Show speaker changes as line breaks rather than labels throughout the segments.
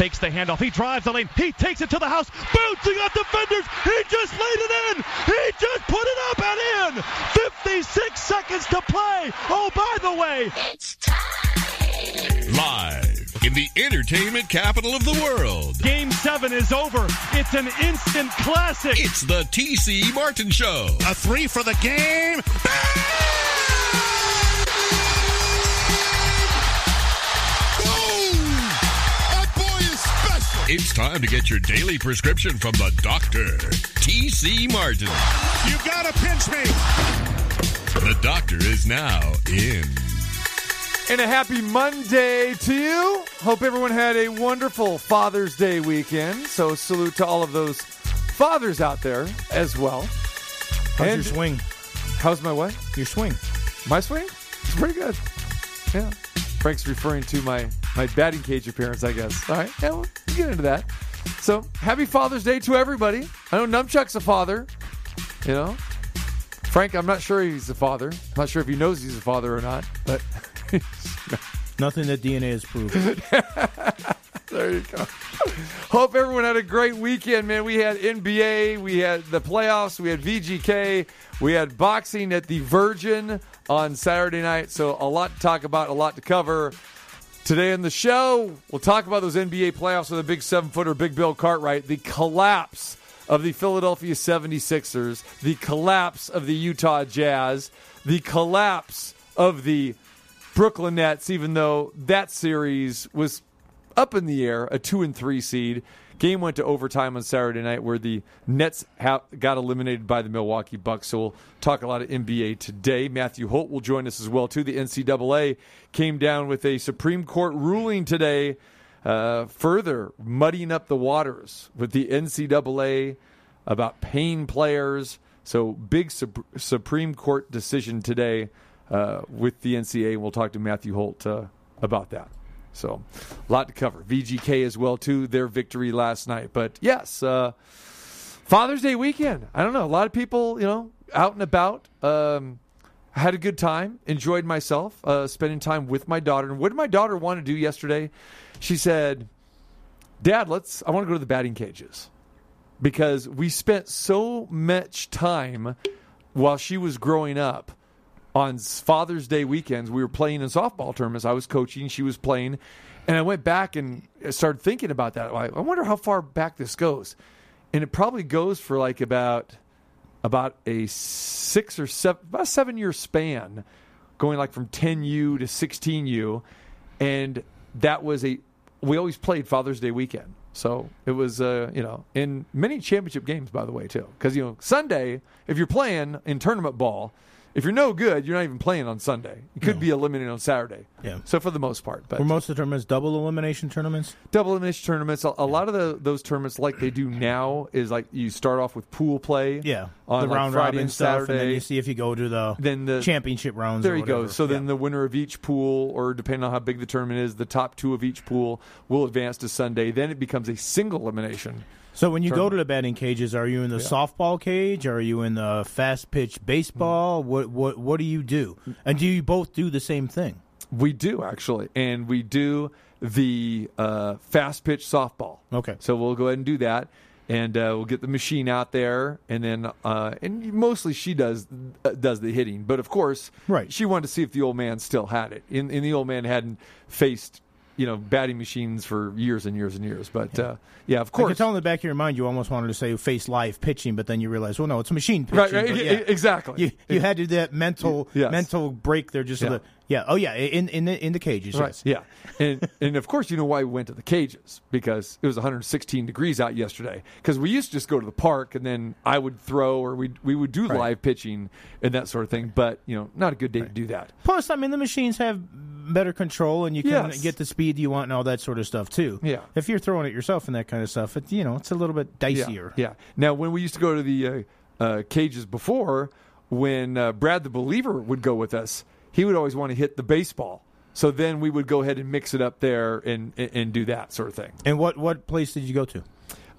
fakes the handoff. He drives the lane. He takes it to the house, bouncing on defenders. He just laid it in. He just put it up and in. 56 seconds to play. Oh, by the way,
It's time.
Live in the entertainment capital of the world.
Game seven is over. It's an instant classic.
It's the TC Martin Show.
A three for the game. Boom!
It's time to get your daily prescription from the doctor, TC Martin.
You gotta pinch me.
The doctor is now in.
And a happy Monday to you. Hope everyone had a wonderful Father's Day weekend. So, salute to all of those fathers out there as well.
How's
And-
your swing?
How's my what?
Your swing.
My swing? It's pretty good. Yeah. Frank's referring to my, my batting cage appearance, I guess. All right. Yeah, we'll get into that. So, happy Father's Day to everybody. I know Numchuck's a father. You know? Frank, I'm not sure he's a father. I'm not sure if he knows he's a father or not, but
Nothing that DNA has proved.
There you go. Hope everyone had a great weekend, man. We had NBA, we had the playoffs, we had VGK, we had boxing at the Virgin on Saturday night. So, a lot to talk about, a lot to cover. Today in the show, we'll talk about those NBA playoffs with a big seven footer, Big Bill Cartwright, the collapse of the Philadelphia 76ers, the collapse of the Utah Jazz, the collapse of the Brooklyn Nets, even though that series was up in the air, a two and three seed. Game went to overtime on Saturday night, where the Nets got eliminated by the Milwaukee Bucks. So we'll talk a lot of NBA today. Matthew Holt will join us as well too. The NCAA came down with a Supreme Court ruling today, uh, further muddying up the waters with the NCAA about paying players. So big Sup- Supreme Court decision today uh, with the NCAA. We'll talk to Matthew Holt uh, about that. So a lot to cover. VGK as well too. Their victory last night, but yes, uh, Father's Day weekend. I don't know. A lot of people, you know, out and about. Um, had a good time. Enjoyed myself. Uh, spending time with my daughter. And what did my daughter want to do yesterday? She said, "Dad, let's. I want to go to the batting cages." because we spent so much time while she was growing up on Father's Day weekends. We were playing in softball tournaments. I was coaching, she was playing, and I went back and started thinking about that. I wonder how far back this goes, and it probably goes for like about about a six or seven, about a seven year span, going like from 10U to 16U, and that was a. We always played Father's Day weekend. So it was, uh, you know, in many championship games, by the way, too. Because, you know, Sunday, if you're playing in tournament ball, if you're no good, you're not even playing on Sunday. You could be eliminated on Saturday.
Yeah.
So for the most part, but
Were most of the tournaments double elimination tournaments?
double elimination tournaments, a, a lot of the, those tournaments, like they do now, is like you start off with pool play.
Yeah.
On
the
like
round
Friday
robin
and
stuff,
Saturday.
and then you see if you go to the,
Then the-
championship rounds.
There you go. So then the winner of each pool, or depending on how big the tournament is, the top two of each pool will advance to Sunday. Then it becomes a single elimination.
So when you go to the batting cages, are you in the softball cage? Are you in the fast pitch baseball? What what what do you do? And do you both do the same thing?
We do actually, and we do the uh, fast pitch softball.
Okay.
So we'll go ahead and do that, and uh, we'll get the machine out there, and then uh, and mostly she does uh, does the hitting, but of course,
Right.
She wanted to see if the old man still had it, and, and the old man hadn't faced you know batting machines for years and years and years, but yeah, uh, yeah of course.
tell in the back of your mind you almost wanted to say face live pitching, but then you realize, well, no, it's machine pitching.
Right, right,
yeah.
exactly.
You you had to do that mental
Yes.
mental break there just
Yeah.
a little. Yeah. Oh yeah. In in the, in the cages.
Right.
Yes.
Yeah. And and of course you know why we went to the cages because it was 116 degrees out yesterday. Because we used to just go to the park and then I would throw or we we would do
Right.
live pitching and that sort of thing. But you know, not a good day to do that.
Plus, I mean, the machines have better control, and you can
Yes.
get the speed you want and all that sort of stuff too.
Yeah.
If you're throwing it yourself and that kind of stuff, it, you know, it's a little bit
Yeah.
dicier.
Yeah. Now when we used to go to the uh, uh, cages before, when uh, Brad the Believer would go with us, he would always want to hit the baseball. So then we would go ahead and mix it up there and and, and do that sort of thing.
And what what place did you go to?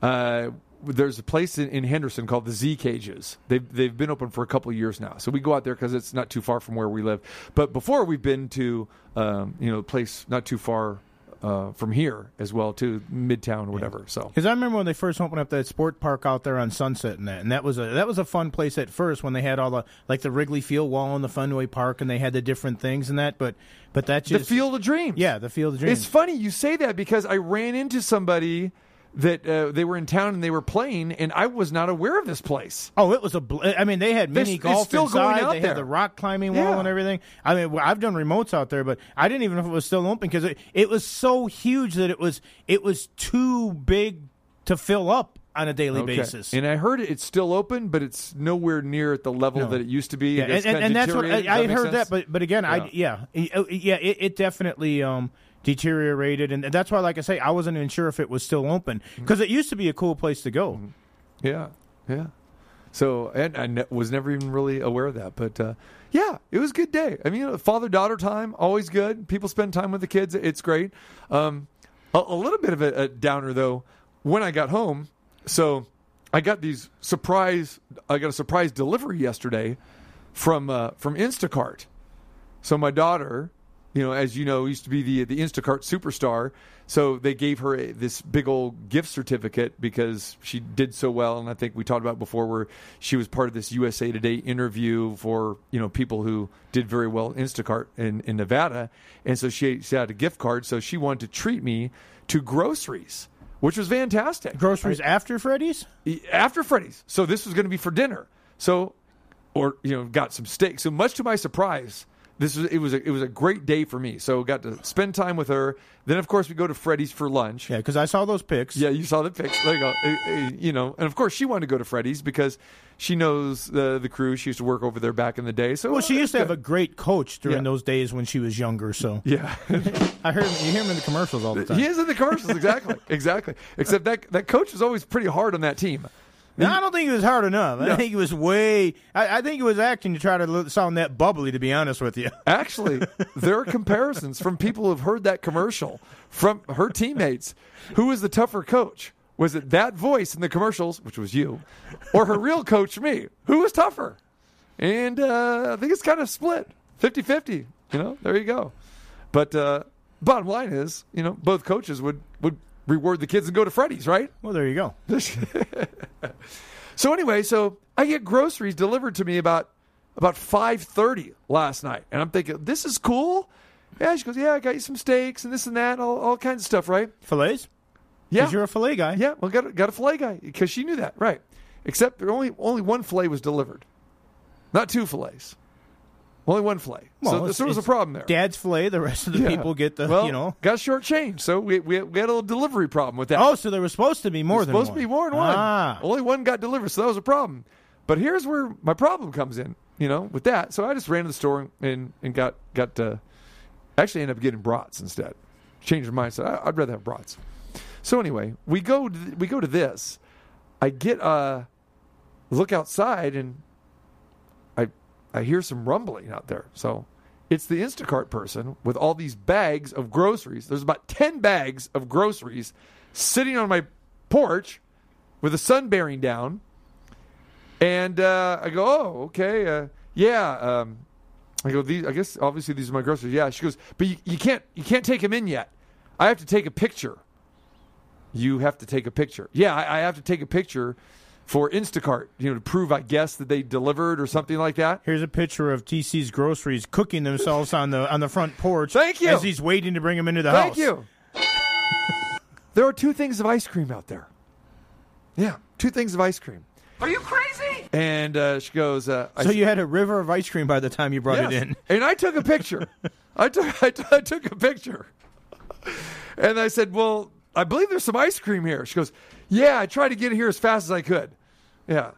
Uh, there's a place in, in Henderson called the Z Cages. They've they've been open for a couple of years now, so we go out there because it's not too far from where we live. But before we've been to um, you know a place not too far uh, from here as well to Midtown or whatever. So
Because I remember when they first opened up that sport park out there on Sunset and that, and that was a that was a fun place at first when they had all the like the Wrigley Field wall and the Fenway Park and they had the different things and that. But but that just the
Field of Dreams.
yeah, the Field of Dreams.
It's funny you say that because I ran into somebody that uh, they were in town and they were playing, and I was not aware of this place.
Oh, it was a. Bl- I mean, they had
This-
mini
it's
golf
still going
inside.
out
they
there.
had the rock climbing wall
Yeah.
and everything. I mean, well, I've done remotes out there, but I didn't even know if it was still open because it, it was so huge that it was it was too big to fill up on a daily
Okay.
basis.
And I heard it, it's still open, but it's nowhere near at the level
No.
that it used to be.
yeah, and, and, and that's what. I, I heard that. But but again, I yeah yeah yeah it, it definitely um deteriorated, and that's why, like I say, I wasn't even sure if it was still open
Mm-hmm.
because it used to be a cool place to go.
Yeah, yeah. So, and I ne- was never even really aware of that, but uh, yeah, it was a good day. I mean, father daughter time, always good. People spend time with the kids; it's great. Um, a, a little bit of a, a downer though when I got home. So, I got these surprise. I got a surprise delivery yesterday from uh, from Instacart. So my daughter, you know, as you know, used to be the the Instacart superstar. So they gave her a, this big old gift certificate because she did so well, and I think we talked about before where she was part of this USA Today interview for you know people who did very well in Instacart in, in Nevada, and so she, she had a gift card. So she wanted to treat me to groceries, which was fantastic
Groceries after Freddy's.
after Freddy's. So this was going to be for dinner. So, or you know, got some steak. So much to my surprise, this was it was a, it was a great day for me. So got to spend time with her. Then of course we go to Freddy's for lunch.
Yeah, because I saw those pics.
Yeah, you saw the pics. There you go. You know, and of course she wanted to go to Freddy's because she knows the the crew. She used to work over there back in the day. So
Well, she used to have a great coach during
Yeah.
those days when she was younger. So
yeah.
I heard you hear him in the commercials all the time.
he is in the commercials exactly, exactly. Except that that coach was always pretty hard on that team.
No, I don't think it was hard enough. I think it was way. I, I think it was acting to try to sound that bubbly. To be honest with you,
Actually, there are comparisons from people who've heard that commercial from her teammates. Who was the tougher coach? Was it that voice in the commercials, which was you, or her real coach, me? Who was tougher? And uh, I think it's kind of split 50 50. You know, there you go. But uh, bottom line is, you know, both coaches would, would reward the kids and go to Freddy's, right?
well, there you go.
So anyway, so I get groceries delivered to me about about five thirty last night, and I'm thinking this is cool. Yeah, she goes, yeah, I got you some steaks and this and that, all, all kinds of stuff, right?
Fillets.
Yeah,
Because you're a fillet guy.
yeah. Well, got a, got a fillet guy because she knew that, right? Except there only only one fillet was delivered, not two fillets. Only one fillet.
Well,
so, so there was a problem there.
Dad's fillet. The rest of the
Yeah.
people get the.
well,
you know.
got shortchanged. So we, we, we had a little delivery problem with that.
Oh, so there was supposed to be more than
supposed
one.
to be more than one.
Ah.
Only one got delivered, so that was a problem. But here's where my problem comes in, you know, with that. So I just ran to the store and and got got uh, actually ended up getting brats instead. Changed my mindset. I, I'd rather have brats. So anyway, we go to we go to this. I get uh look outside and I hear some rumbling out there. So it's the Instacart person with all these bags of groceries. There's about 10 bags of groceries sitting on my porch with the sun bearing down. And uh, I go, oh, okay. Uh, yeah. Um, I go, these, I guess obviously these are my groceries. Yeah. She goes, but you, you can't you can't take them in yet. I have to take a picture. You have to take a picture. Yeah, I, I have to take a picture for Instacart, you know, to prove, I guess, that they delivered or something like that.
Here's a picture of TC's groceries cooking themselves on the on the front porch.
Thank you.
As he's waiting to bring them into the
Thank
house.
Thank you. there are two things of ice cream out there. Yeah, two things of ice cream.
Are you crazy?
And uh, she goes, uh, I
So you had a river of ice cream by the time you brought
Yes.
it in.
And I took a picture. I took I, t- I took a picture. And I said, "Well, I believe there's some ice cream here." She goes, "Yeah, I tried to get it here as fast as I could." Yeah.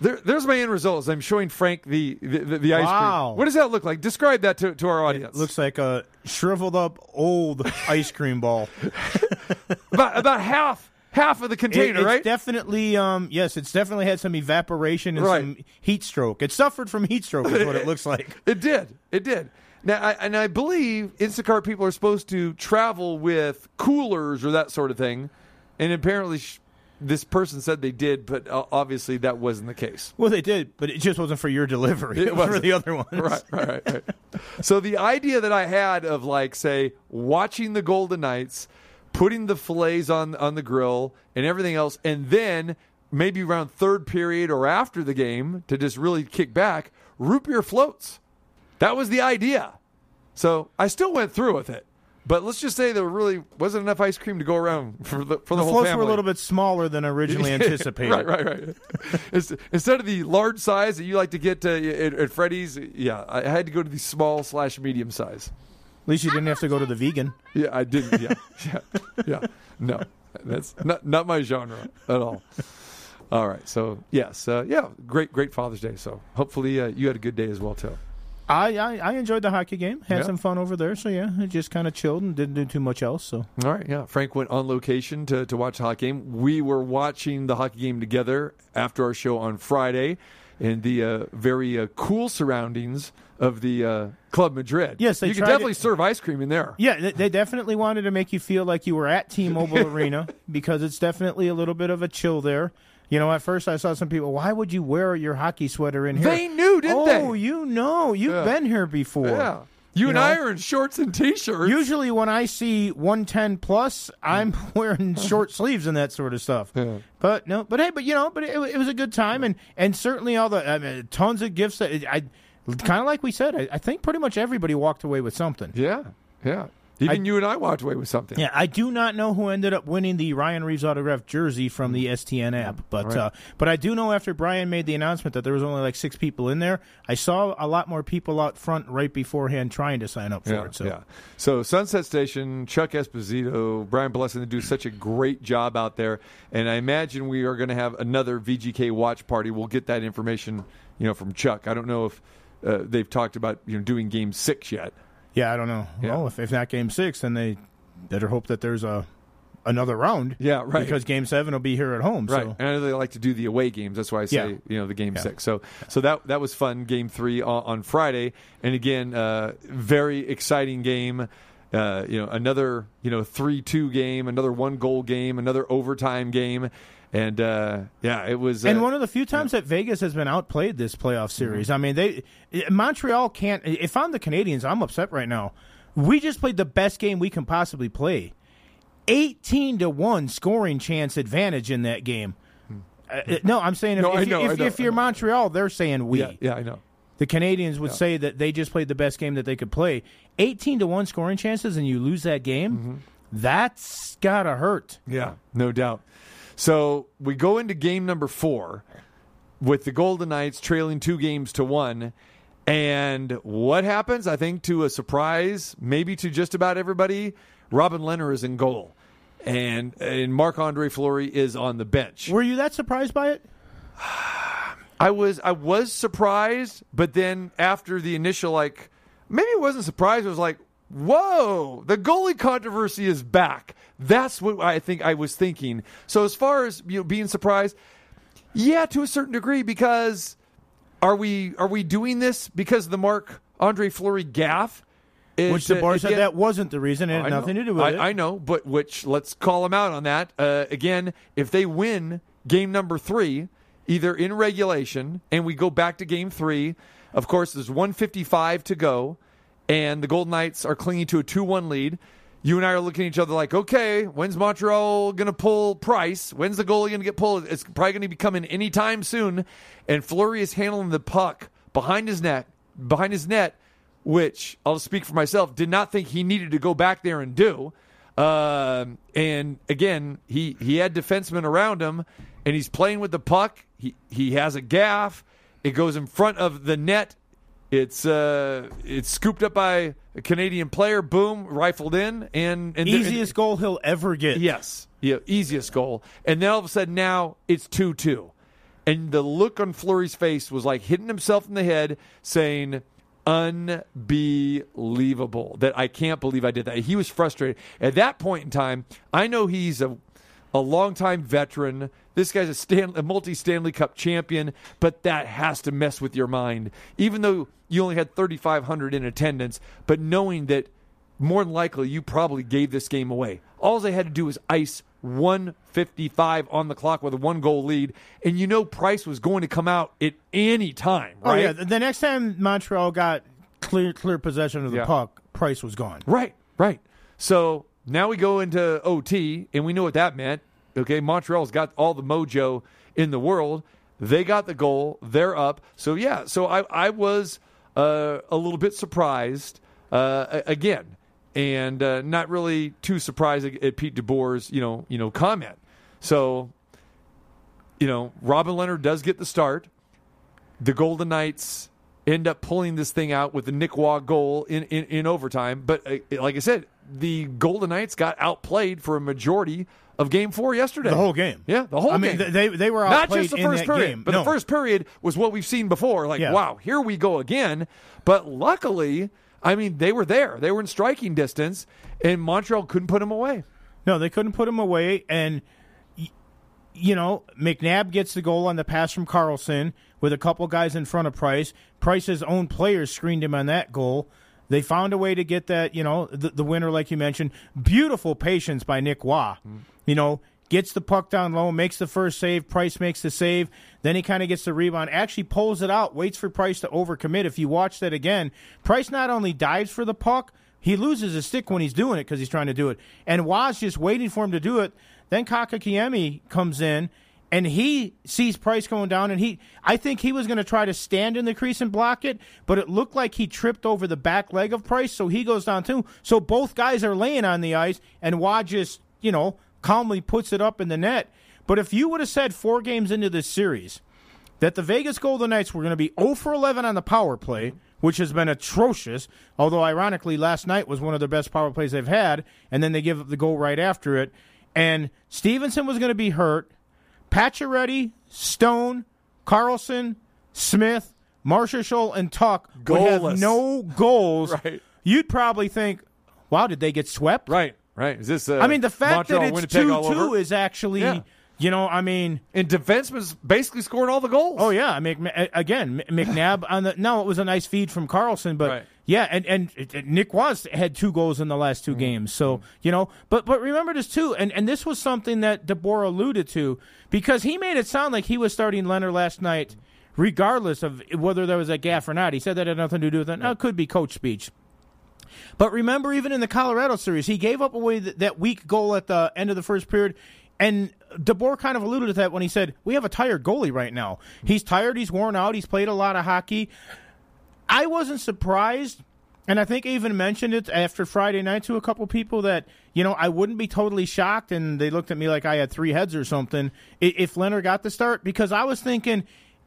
There, there's my end results. I'm showing Frank the the, the, the ice
Wow.
cream. What does that look like? Describe that to, to our audience.
Looks like a shriveled up old ice cream ball.
about about half half of the
It-
container,
it's
right?
definitely um yes, it's definitely had some evaporation and
Right.
some heat stroke. It suffered from heat stroke is what it looks like.
It did. It did. Now, I, and I believe Instacart people are supposed to travel with coolers or that sort of thing, and apparently, sh- this person said they did, but uh, obviously that wasn't the case.
Well, they did, but it just wasn't for your delivery.
It
It was for the other ones.
right, right, right, right. So the idea that I had of like say watching the Golden Knights, putting the fillets on on the grill and everything else, and then maybe around third period or after the game to just really kick back, root beer floats. That was the idea. So I still went through with it. But let's just say there really wasn't enough ice cream to go around for the for the,
The
whole
floats
family.
were a little bit smaller than originally anticipated.
right, right, right. Instead of the large size that you like to get uh, at, at Freddy's, yeah, I had to go to the small slash medium size.
At least you didn't have to go to the vegan.
Yeah, I didn't. Yeah, yeah, yeah. No, that's not not my genre at all. All right, so yes, uh, yeah, great, great Father's Day. So hopefully uh, you had a good day as well too.
I, I, I enjoyed the hockey game. Had
Yeah.
some fun over there. So yeah, I just kind of chilled and didn't do too much else. So
All right, yeah. Frank went on location to, to watch the hockey game. We were watching the hockey game together after our show on Friday in the uh, very uh, cool surroundings of the uh, Club Madrid.
Yes, they
you can definitely
it-
serve ice cream in there.
yeah, they, they definitely wanted to make you feel like you were at T-Mobile Arena because it's definitely a little bit of a chill there. You know, at first I saw some people. Why would you wear your hockey sweater in here?
They knew, didn't
oh,
they?
Oh, you know, you've
Yeah.
been here before.
Yeah. You,
You
and
know?
I are in shorts and t-shirts.
Usually, when I see 110 plus, I'm mm. wearing short sleeves and that sort of stuff.
Yeah.
But no, but hey, but you know, but it, it was a good time, and and certainly all the I mean, tons of gifts that I kind of like we said. I, I think pretty much everybody walked away with something.
yeah, yeah. Even you and I walked away with something.
Yeah, I do not know who ended up winning the Ryan Reaves autographed jersey from the STN app, but
Right.
uh, but I do know after Brian made the announcement that there was only like six people in there, I saw a lot more people out front right beforehand trying to sign up for
Yeah,
it. So
yeah. So Sunset Station, Chuck Esposito, Brian Blessing, they do such a great job out there, and I imagine we are going to have another VGK watch party. We'll get that information, you know, from Chuck. I don't know if uh, they've talked about you know doing Game Six yet.
Yeah, I don't know.
Yeah.
Well, if, if not game six, then they better hope that there's a another round.
Yeah, right.
Because game seven will be here at home.
Right,
So
and I know they like to do the away games. That's why I say
Yeah.
you know the game
Yeah.
six. So so that that was fun. Game three on, on Friday, and again, uh, very exciting game. Uh, you know, another you know three two game, another one goal game, another overtime game, and uh, yeah, it was.
and
uh,
one of the few times that Vegas has been outplayed this playoff series.
Mm-hmm.
I mean, they Montreal can't. If I'm the Canadiens, I'm upset right now. We just played the best game we can possibly play. 18 to 1 scoring chance advantage in that game. Uh, no, I'm saying if.
No,
if,
know,
if,
know,
if you're. Montreal, they're saying we.
yeah, yeah, I know.
The Canadiens would say that they just played the best game that they could play. 18 to 1 scoring chances and you lose that game,
Mm-hmm.
that's got to hurt.
Yeah, no doubt. So we go into game number four with the Golden Knights trailing two games to one. And what happens? I think to a surprise, maybe to just about everybody, Robin Lehner is in goal. And, and Marc Andre Fleury is on the bench.
Were you that surprised by it?
I was I was surprised, but then after the initial like maybe it wasn't surprised, it was like, whoa, the goalie controversy is back. That's what I think I was thinking. So as far as you know, being surprised, yeah, to a certain degree, because are we are we doing this because of the Marc Andre Fleury gaff? Is,
Which the
uh,
bar said
again-
that wasn't the reason. It had
I know.
nothing to do with
I,
it.
I know, but which let's call them out on that. Uh, again, if they win game number three, either in regulation and we go back to game three, of course, there's 155 to go, and the Golden Knights are clinging to a 2 1 lead. You and I are looking at each other like, okay, when's Montreal going to pull Price? When's the goalie going to get pulled? It's probably going to be coming anytime soon. And Fleury is handling the puck behind his net, behind his net, which I'll speak for myself, did not think he needed to go back there and do. Um, and again, he, he had defensemen around him, and he's playing with the puck. He he has a gaff. It goes in front of the net. It's uh it's scooped up by a Canadian player. Boom, rifled in, and and
Easiest goal he'll ever get.
Yes. Yeah, easiest goal. And then all of a sudden now it's 2 2. And the look on Fleury's face was like hitting himself in the head, saying, Unbelievable. That I can't believe I did that. He was frustrated. At that point in time, I know he's a a longtime veteran. This guy's a, Stan, a multi Stanley Cup champion, but that has to mess with your mind. Even though you only had 3,500 in attendance, but knowing that more than likely you probably gave this game away. All they had to do was ice 155 on the clock with a one goal lead, and you know Price was going to come out at any time,
Oh yeah, the the next time Montreal got clear clear possession of the
Yeah.
puck, Price was gone.
Right, right. So now we go into OT, and we know what that meant. Okay, Montreal's got all the mojo in the world. They got the goal. They're up. So yeah. So I I was uh, a little bit surprised uh, again, and uh, not really too surprised at, at Pete DeBoer's you know you know comment. So you know Robin Lehner does get the start the Golden Knights end up pulling this thing out with the Nick Roy goal in, in, in overtime. But uh, like I said, the Golden Knights got outplayed for a majority of Game Four yesterday.
The whole game.
yeah, the whole
I mean,
game.
th- they they were
not just the
in
first period,
game.
but
no.
the first period was what we've seen before. Like,
Yeah.
wow, here we go again. But luckily, I mean, they were there; they were in striking distance, and Montreal couldn't put them away.
No, they couldn't put them away. And, you know, McNabb gets the goal on the pass from Karlsson with a couple guys in front of Price. Price's own players screened him on that goal. They found a way to get that, you know, the, the winner, like you mentioned. Beautiful patience by Nick Roy. Mm-hmm. You know, gets the puck down low, makes the first save. Price makes the save. Then he kind of gets the rebound, actually pulls it out, waits for Price to overcommit. If you watch that again, Price not only dives for the puck, he loses his stick when he's doing it because he's trying to do it. And Waz just waiting for him to do it. Then Kotkaniemi comes in and he sees Price going down and he I think he was going to try to stand in the crease and block it, but it looked like he tripped over the back leg of Price, so he goes down too. So both guys are laying on the ice and Waz just, you know, calmly puts it up in the net. But if you would have said 4 games into this series that the Vegas Golden Knights were going to be 0 for 11 on the power play, which has been atrocious. Although, ironically, last night was one of their best power plays they've had, and then they give up the goal right after it. And Stephenson was going to be hurt. Pacioretty, Stone, Karlsson, Smith, Marshall, and Tuch would have no goals.
Right.
You'd probably think, wow, did they get swept?
Right, right. Is this? Uh,
I mean, the fact
Montreal,
that it's
Winnipeg two-two
is actually,
Yeah.
you know, I mean.
and defenseman's basically scored all the goals.
Oh yeah, I mean again McNabb on the no, it was a nice feed from Karlsson, but
Right.
Yeah, and and Nick was had two goals in the last
Mm-hmm.
two games, so you know, but but remember this too, and and this was something that DeBoer alluded to because he made it sound like he was starting Lehner last night, regardless of whether there was a gaff or not. He said that had nothing to do with it. No, it could be coach speech. But remember, even in the Colorado series, he gave up away th- that weak goal at the end of the first period. And DeBoer kind of alluded to that when he said, We have a tired goalie right now. He's tired, he's worn out, he's played a lot of hockey. I wasn't surprised, and I think I even mentioned it after Friday night to a couple people that, you know, I wouldn't be totally shocked, and they looked at me like I had three heads or something if Lehner got the start, because I was thinking,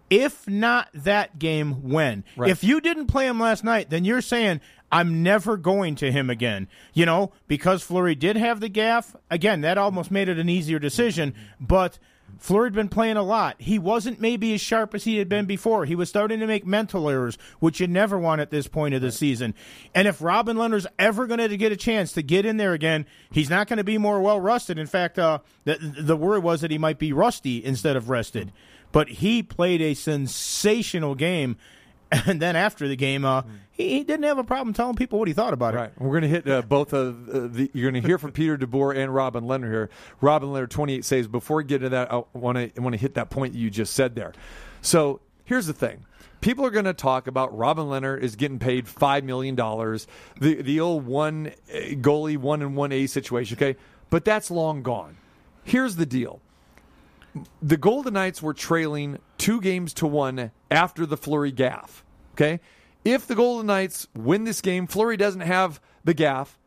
if not that game, when?
Right.
If you didn't play him last night, then you're saying, I'm never going to him again. You know, because Fleury did have the gaff. Again, that almost made it an easier decision, but Fleury had been playing a lot. He wasn't maybe as sharp as he had been before. He was starting to make mental errors, which you never want at this point of the season. And if Robin Lehner's ever going to get a chance to get in there again, he's not going to be more well rusted. In fact, uh, the, the word was that he might be rusty instead of rested. But he played a sensational game. And then after the game, uh, he, he didn't have a problem telling people what he thought about it.
Right. We're going to hit uh, both of uh, the. You're going to hear from Peter DeBoer and Robin Lehner here. Robin Lehner, 28 saves. Before we get to that, I want to want to hit that point you just said there. So here's the thing. People are going to talk about Robin Lehner is getting paid five million dollars. The the old one uh, goalie one and one A situation. Okay, but that's long gone. Here's the deal. The Golden Knights were trailing two games to one after the Fleury gaff. Okay, if the Golden Knights win this game, Fleury doesn't have the gaff.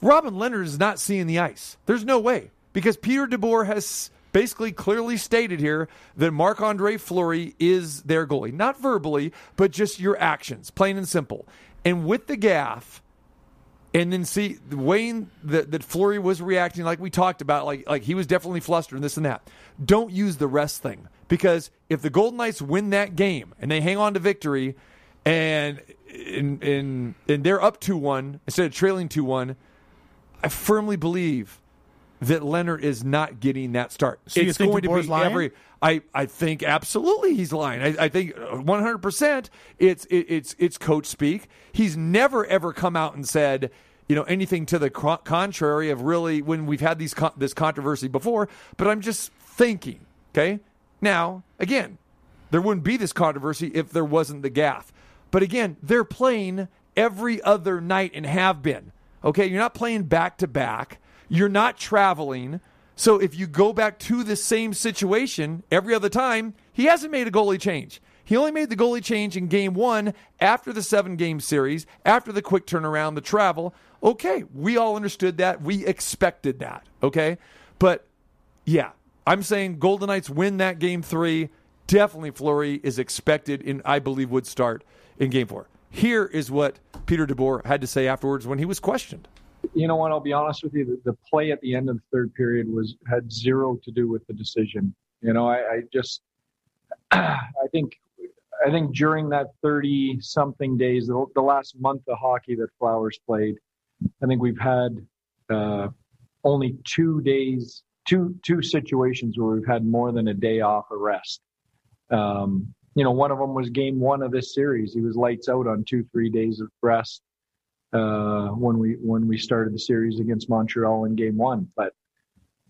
Robin Lehner is not seeing the ice. There's no way because Peter DeBoer has basically clearly stated here that Marc Andre Fleury is their goalie, not verbally, but just your actions, plain and simple. And with the gaff, and then see the way that, that Fleury was reacting, like we talked about, like like he was definitely flustered and this and that. Don't use the rest thing because if the Golden Knights win that game and they hang on to victory, and and and, and they're up two one instead of trailing two one, I firmly believe that Lehner is not getting that start.
So
it's going to be
lying?
every. I, I think absolutely he's lying. I, I think one hundred percent. It's it, it's it's coach speak. He's never ever come out and said you know anything to the contrary of really when we've had these con- this controversy before. But I'm just thinking, okay. Now again, there wouldn't be this controversy if there wasn't the gaff. But again, they're playing every other night and have been. Okay, you're not playing back to back. You're not traveling. So if you go back to the same situation every other time, he hasn't made a goalie change. He only made the goalie change in game one after the seven game series, after the quick turnaround, the travel. Okay, we all understood that. We expected that. Okay. But yeah, I'm saying Golden Knights win that game three. Definitely Fleury is expected and I believe would start in game four. Here is what Peter DeBoer had to say afterwards when he was questioned.
You know what? I'll be honest with you. The, the play at the end of the third period was had zero to do with the decision. You know, I, I just, I think, I think during that thirty something days, the, the last month of hockey that Flowers played, I think we've had uh, only two days, two two situations where we've had more than a day off of rest. Um, you know, one of them was game one of this series. He was lights out on two, three days of rest uh, when we when we started the series against Montreal in game one. But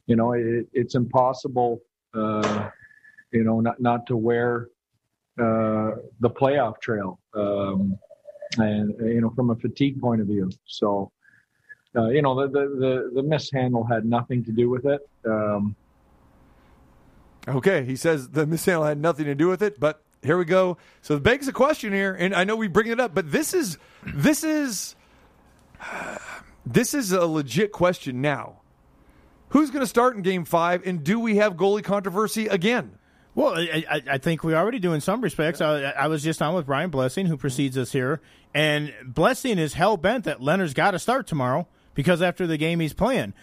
you know, it, it's impossible, uh, you know, not not to wear uh, the playoff trail, um, and you know, from a fatigue point of view. So. Uh, you know the, the the the mishandle had nothing to do with it. Um,
Okay, he says the mishandle had nothing to do with it, but here we go. So it begs a question here, and I know we bring it up, but this is this is this is a legit question now. Who's going to start in Game Five, and do we have goalie controversy again?
Well, I, I, think we already do in some respects. I, I was just on with Brian Blessing, who precedes us here, and Blessing is hell bent that Lehner's got to start tomorrow because after the game he's playing.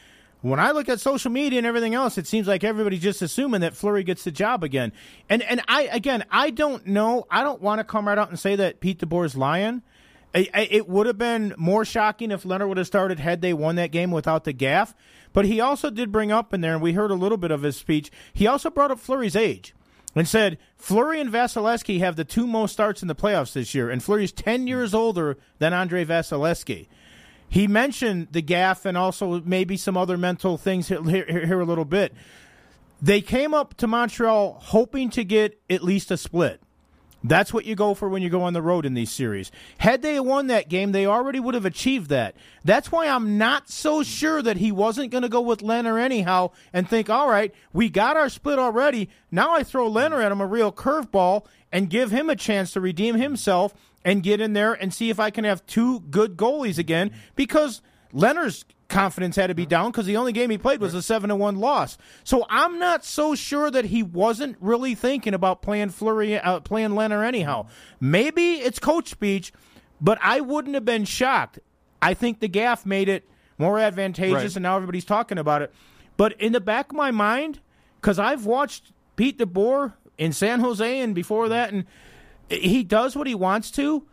When I look at social media and everything else, it seems like everybody's just assuming that Fleury gets the job again. And and I again, I don't know. I don't want to come right out and say that Pete DeBoer's lying. I- I- It would have been more shocking if Lehner would have started had they won that game without the gaff. But he also did bring up in there, and we heard a little bit of his speech. He also brought up Fleury's age and said Fleury and Vasilevskiy have the two most starts in the playoffs this year, and Fleury's ten years older than Andrei Vasilevskiy. He mentioned the gaff and also maybe some other mental things here, here, here a little bit. They came up to Montreal hoping to get at least a split. That's what you go for when you go on the road in these series. Had they won that game, they already would have achieved that. That's why I'm not so sure that he wasn't going to go with Lehner anyhow and think, all right, we got our split already. Now I throw Lehner at him a real curveball and give him a chance to redeem himself and get in there and see if I can have two good goalies again because Lehner's confidence had to be down because the only game he played was a seven to one loss. So I'm not so sure that he wasn't really thinking about playing Fleury, uh, playing Lehner anyhow. Maybe it's coach speech, but I wouldn't have been shocked. I think the gaff made it more advantageous,
Right.
and now everybody's talking about it. But in the back of my mind, because I've watched Pete DeBoer in San Jose and before that, and he does what he wants to.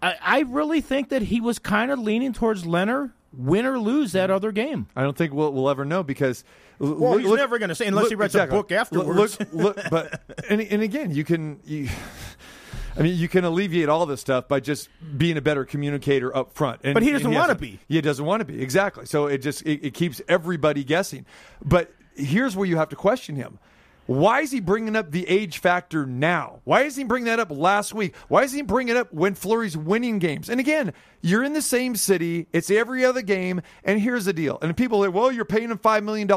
I, I really think that he was kind of leaning towards Lehner, win or lose that other game.
I don't think we'll, we'll ever know because.
Well, he's never gonna say unless he writes a book afterwards.
Look, look, but and, and again, you can. You, I mean, you can alleviate all this stuff by just being a better communicator up front. And,
But he doesn't wanna be.
He doesn't want to be exactly. So it just it, it keeps everybody guessing. But here's where you have to question him. Why is he bringing up the age factor now? Why is he bringing that up last week? Why is he bringing it up when Fleury's winning games? And again, you're in the same city. It's every other game. And here's the deal. And people are like, well, you're paying him $5 million.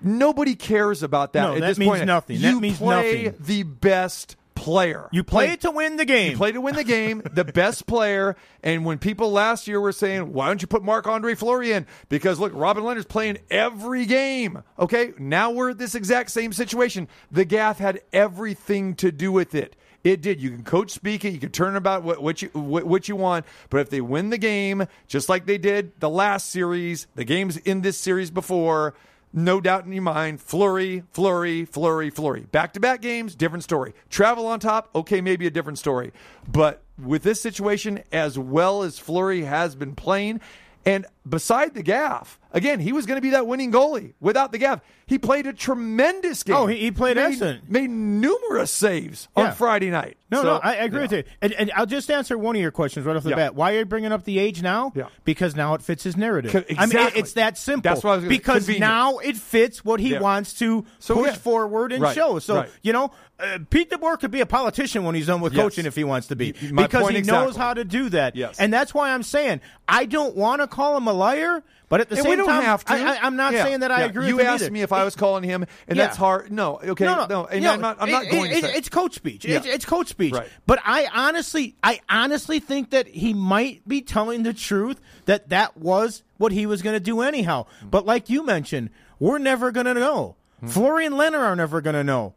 Nobody cares about that
No,
at
that
this
means
point.
nothing. That
You
means
play
nothing.
the best player.
You play it to win the game.
You play to win the game, the best player. And when people last year were saying, why don't you put Marc Andre Fleury in? Because look, Robin Lehner's playing every game. Okay, now we're at this exact same situation. The Gaff had everything to do with it. It did. You can coach speak it. You can turn about what, what you what, what you want. But if they win the game, just like they did the last series, the games in this series before, no doubt in your mind, Fleury, Fleury, Fleury, Fleury. Back to back games, different story. Travel on top, okay, maybe a different story. But with this situation, as well as Fleury has been playing, and beside the gaff, Again, he was going to be that winning goalie without the gaff. He played a tremendous game.
Oh, he- he played
made,
excellent.
Made numerous saves
Yeah.
on Friday night.
No,
So,
no, I, I agree
yeah.
with you. And, and I'll just answer one of your questions right off the
Yeah.
bat. Why are you bringing up the age now?
Yeah.
Because now it fits his narrative.
Co-
I mean, it-
exactly.
it's that simple.
That's what I was gonna-
Because
convenient.
now it fits what he wants to
So,
push forward and
Right,
show. So,
right.
you know, uh, Pete DeBoer could be a politician when he's done with
Yes.
coaching if he wants to be.
My
because he knows how to do that.
Yes.
And that's why I'm saying I don't want to call him a liar, but at the
And
same
we don't
time,
have to.
I, am not
Yeah,
saying that I
yeah.
agree
You
with
asked
either.
me if I was calling him, and
Yeah.
that's hard. No, okay,
No, no,
and
no,
I'm not. I'm not
it-
going
it-
to say.
It's coach speech. It's, it's coach speech.
Right.
But I honestly, I honestly think that he might be telling the truth that that was what he was going to do anyhow.
Hmm.
But like you mentioned, we're never going to know. Florian Lehner are never going to know.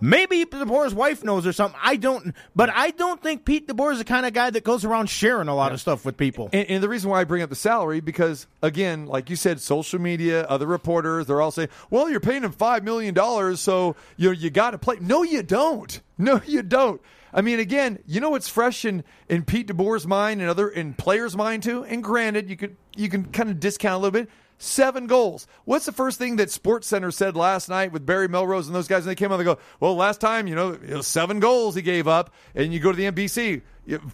Maybe DeBoer's wife knows or something. I don't, but I don't think Pete DeBoer is the kind of guy that goes around sharing a lot of stuff with people.
And, and the reason why I bring up the salary because again, like you said, social media, other reporters, they're all saying, "Well, you're paying him five million dollars, so you know, you got to play." No, you don't. No, you don't. I mean, again, you know what's fresh in, in Pete DeBoer's mind and other in players' mind too. And granted, you could you can kind of discount a little bit. Seven goals. What's the first thing that Sports Center said last night with Barry Melrose and those guys? And they came out, they go, "Well, last time, you know, it was seven goals he gave up." And you go to the NBC.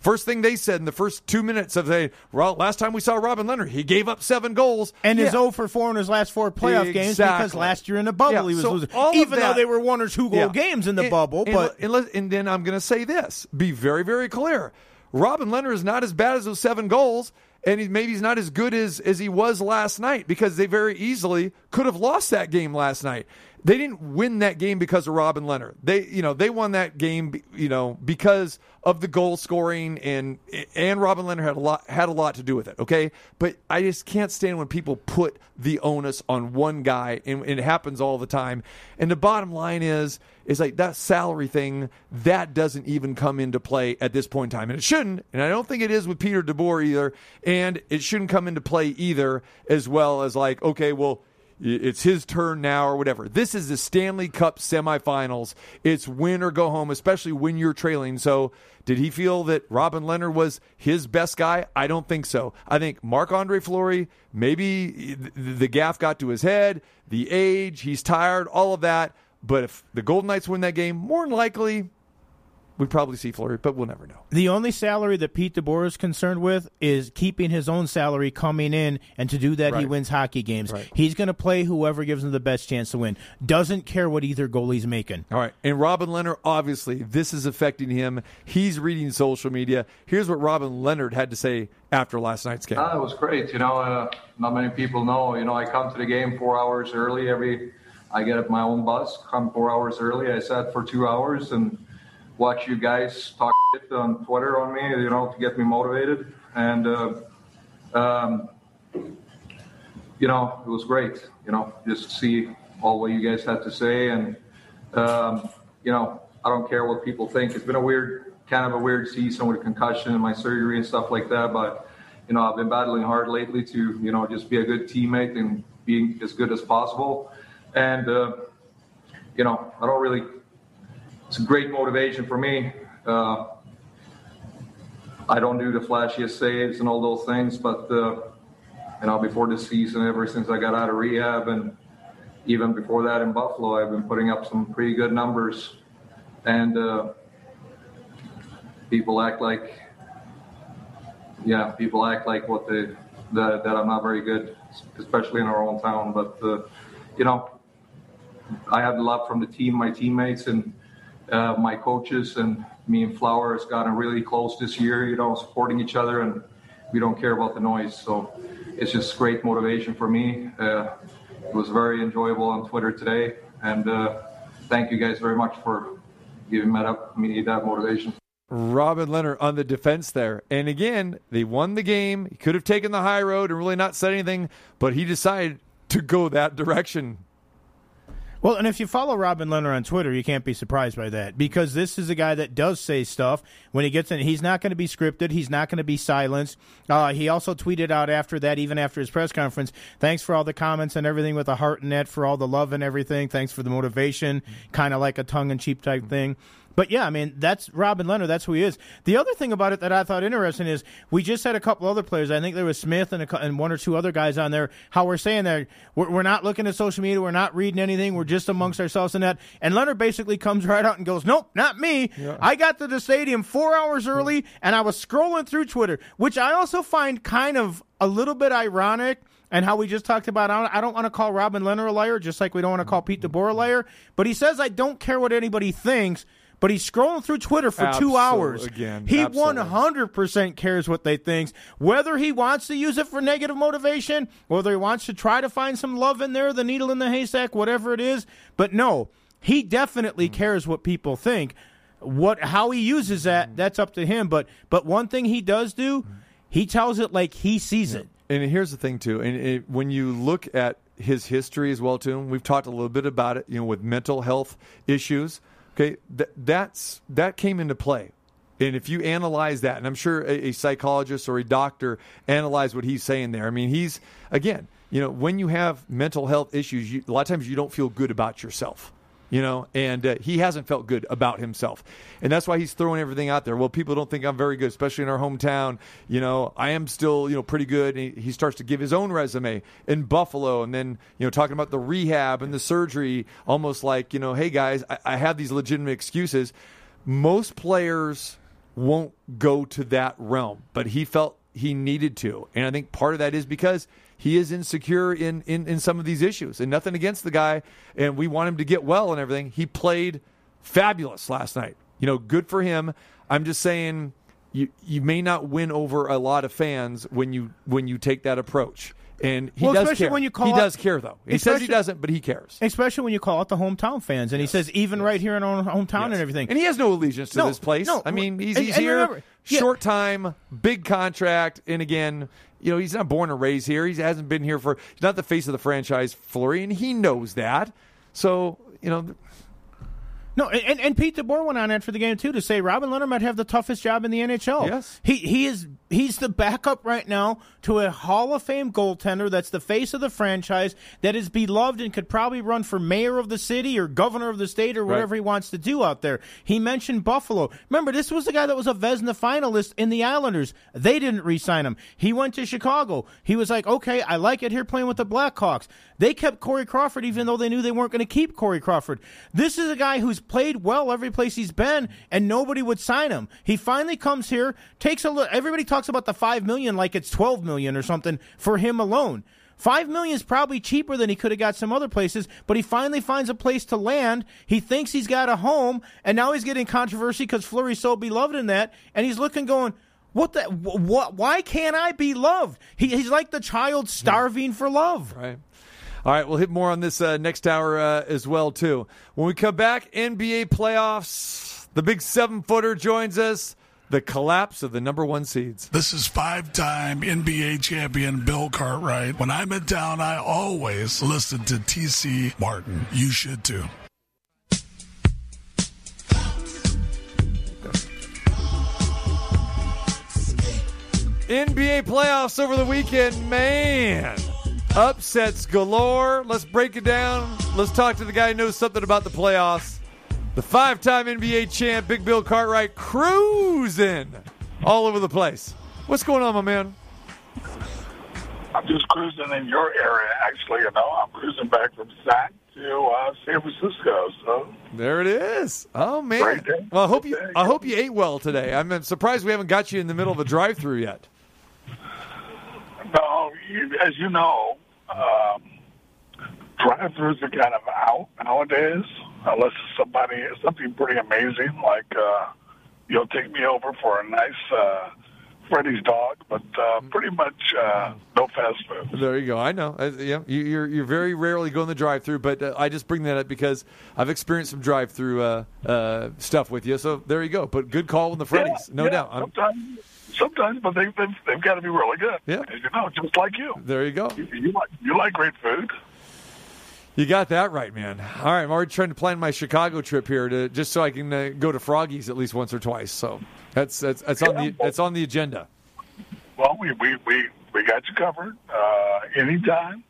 First thing they said in the first two minutes of the well, last time we saw Robin Lehner, he gave up seven goals
And
yeah.
is 0 for 4 in his last four playoff games because last year in the bubble
Yeah,
he was
so
losing. Even though they were one or two goal
Yeah.
games in the
And-
bubble.
and,
but
and, and then I'm going to say this: be very, very clear. Robin Lehner is not as bad as those seven goals, and he, maybe he's not as good as as he was last night because they very easily could have lost that game last night. They didn't win that game because of Robin Lehner. They, you know, they won that game, you know, because of the goal scoring and and Robin Lehner had a lot had a lot to do with it. Okay, but I just can't stand when people put the onus on one guy, and, and it happens all the time. And the bottom line is, is like that salary thing that doesn't even come into play at this point in time, and it shouldn't. And I don't think it is with Peter DeBoer either, and it shouldn't come into play either, as well as like, okay, well it's his turn now or whatever. This is the Stanley Cup semifinals. It's win or go home, especially when you're trailing. So, did he feel that Robin Lehner was his best guy? I don't think so. I think Marc Andre Fleury, maybe the, the gaff got to his head, the age, he's tired, all of that. But if the Golden Knights win that game, more than likely, we'd probably see Fleury, but we'll never know.
The only salary that Pete DeBoer is concerned with is keeping his own salary coming in, and to do that, he wins hockey games.
Right.
He's going to play whoever gives him the best chance to win. Doesn't care what either goalie's making.
All right. And Robin Lehner, obviously, this is affecting him. He's reading social media. Here's what Robin Lehner had to say after last night's game.
Ah, it was great. You know, uh, not many people know. You know, I come to the game four hours early every. I get up my own bus, come four hours early. I sat for two hours and watch you guys talk on Twitter on me. You know, to get me motivated. And uh, um, you know, it was great. You know, just to see all what you guys had to say, and um, you know, I don't care what people think. It's been a weird, kind of a weird season with concussion and my surgery and stuff like that. But you know, I've been battling hard lately to you know just be a good teammate and being as good as possible. And uh, you know, I don't really. It's great motivation for me. Uh, I don't do the flashiest saves and all those things, but uh, you know, before this season, ever since I got out of rehab, and even before that in Buffalo, I've been putting up some pretty good numbers. And uh, people act like, yeah, people act like what they that, that I'm not very good, especially in our own town. But uh, you know, I have lot from the team, my teammates, and uh, my coaches, and me and Flower has gotten really close this year. You know, supporting each other, and we don't care about the noise. So it's just great motivation for me. Uh, it was very enjoyable on Twitter today, and uh, thank you guys very much for giving me that, me that motivation.
Robin Lehner on the defense there. And again, they won the game. He could have taken the high road and really not said anything, but he decided to go that direction.
Well, and if you follow Robin Lehner on Twitter, you can't be surprised by that because this is a guy that does say stuff when he gets in. He's not going to be scripted. He's not going to be silenced. Uh, he also tweeted out after that, even after his press conference, thanks for all the comments and everything with a heart net for all the love and everything. Thanks for the motivation, kind of like a tongue in cheek type thing. But yeah, I mean that's Robin Lehner. That's who he is. The other thing about it that I thought interesting is we just had a couple other players. I think there was Smith and, a, and one or two other guys on there. How we're saying that we're, we're not looking at social media, we're not reading anything, we're just amongst ourselves and that. And Lehner basically comes right out and goes, "Nope, not me. I got to the stadium four hours early, and I was scrolling through Twitter, which I also find kind of a little bit ironic." And how we just talked about, I don't want to call Robin Lehner a liar, just like we don't want to call Pete DeBoer a liar. But he says, I don't care what anybody thinks. But he's scrolling through Twitter for two hours.
again,
he
absolutely.
100% cares what they think. Whether he wants to use it for negative motivation, whether he wants to try to find some love in there, the needle in the haystack, whatever it is. But no, he definitely mm. cares what people think. What how he uses that, mm. that's up to him. But but one thing he does do, mm. he tells it like he sees it.
And here's the thing too, and it, when you look at his history as well too, we've talked a little bit about it. You know, with mental health issues. Okay, th- that's that came into play. And if you analyze that, and I'm sure a, a psychologist or a doctor analyze what he's saying there. I mean, he's again, you know, when you have mental health issues, you, a lot of times you don't feel good about yourself. You know, and uh, he hasn't felt good about himself, and that's why he's throwing everything out there. Well, people don't think I'm very good, especially in our hometown. You know, I am still you know pretty good. He, he starts to give his own resume in Buffalo, and then you know talking about the rehab and the surgery, almost like you know, hey guys, I, I have these legitimate excuses. Most players won't go to that realm, but he felt he needed to. And I think part of that is because he is insecure in, in, in some of these issues. And nothing against the guy, and we want him to get well and everything. He played fabulous last night. You know, good for him. I'm just saying you you may not win over a lot of fans when you when you take that approach. And he
Well,
does
especially
care.
when you call
he
out-
does care though. He says he doesn't, but he cares.
Especially when you call out the hometown fans, and he says even right here in our own hometown and everything.
And he has no allegiance to
No,
this place.
no.
I mean, he's,
And-
he's
and
here,
remember- yeah.
short time, big contract, and again, you know, he's not born and raised here. He hasn't been here for. He's not the face of the franchise, Fleury, and he knows that. So, you know,
No, and, and Pete DeBoer went on after the game too to say Robin Lehner might have the toughest job in the NHL.
Yes.
he he is he's the backup right now to a Hall of Fame goaltender that's the face of the franchise that is beloved and could probably run for mayor of the city or governor of the state or whatever
Right.
he wants to do out there. He mentioned Buffalo. Remember, this was the guy that was a Vezina finalist in the Islanders. They didn't re-sign him. He went to Chicago. He was like, okay, I like it here playing with the Blackhawks. They kept Corey Crawford even though they knew they weren't going to keep Corey Crawford. This is a guy who's played well every place he's been, and nobody would sign him. He finally comes here, takes a look. Everybody talks about the five million like it's twelve million or something for him alone. Five million is probably cheaper than he could have got some other places, but he finally finds a place to land. He thinks he's got a home, and now he's getting controversy because Fleury's so beloved in that, and he's looking going. What the? What? Why can't I be loved? He, he's like the child starving for love.
right. All right, we'll hit more on this uh, next hour uh, as well too. When we come back, NBA playoffs. The big seven footer joins us. The collapse of the number one seeds.
This is five time NBA champion Bill Cartwright. When I'm in town, I always listen to TC Martin. You should too.
NBA playoffs over the weekend, man. Upsets galore. Let's break it down. Let's talk to the guy who knows something about the playoffs. The five time NBA champ, Big Bill Cartwright, cruising all over the place. What's going on, my man?
I'm just cruising in your area, actually. You know, I'm cruising back from Sac to uh, San Francisco. So
There it is. Oh man. Well, I hope you I hope you ate well today. I'm surprised we haven't got you in the middle of a drive-through yet.
No, you, as you know, um, drive-throughs are kind of out nowadays, unless it's somebody something pretty amazing like uh, you'll take me over for a nice uh, Freddy's dog, but uh, pretty much uh, no fast food.
There you go. I know. Uh, yeah, you, you're you're very rarely going the drive-through, but uh, I just bring that up because I've experienced some drive-through uh, uh, stuff with you. So there you go. But good call with the Freddy's, no
Yeah,
doubt. I'm,
Sometimes, sometimes, but they, they've they've got to be really good.
Yeah.
you know, just like you.
there you go.
You, you like you like great food.
You got that right, man. All right, I'm already trying to plan my Chicago trip here to just so I can uh, go to Froggies at least once or twice. So that's that's, that's on the that's on the agenda.
Well, we we we, we got you covered. Uh, anytime,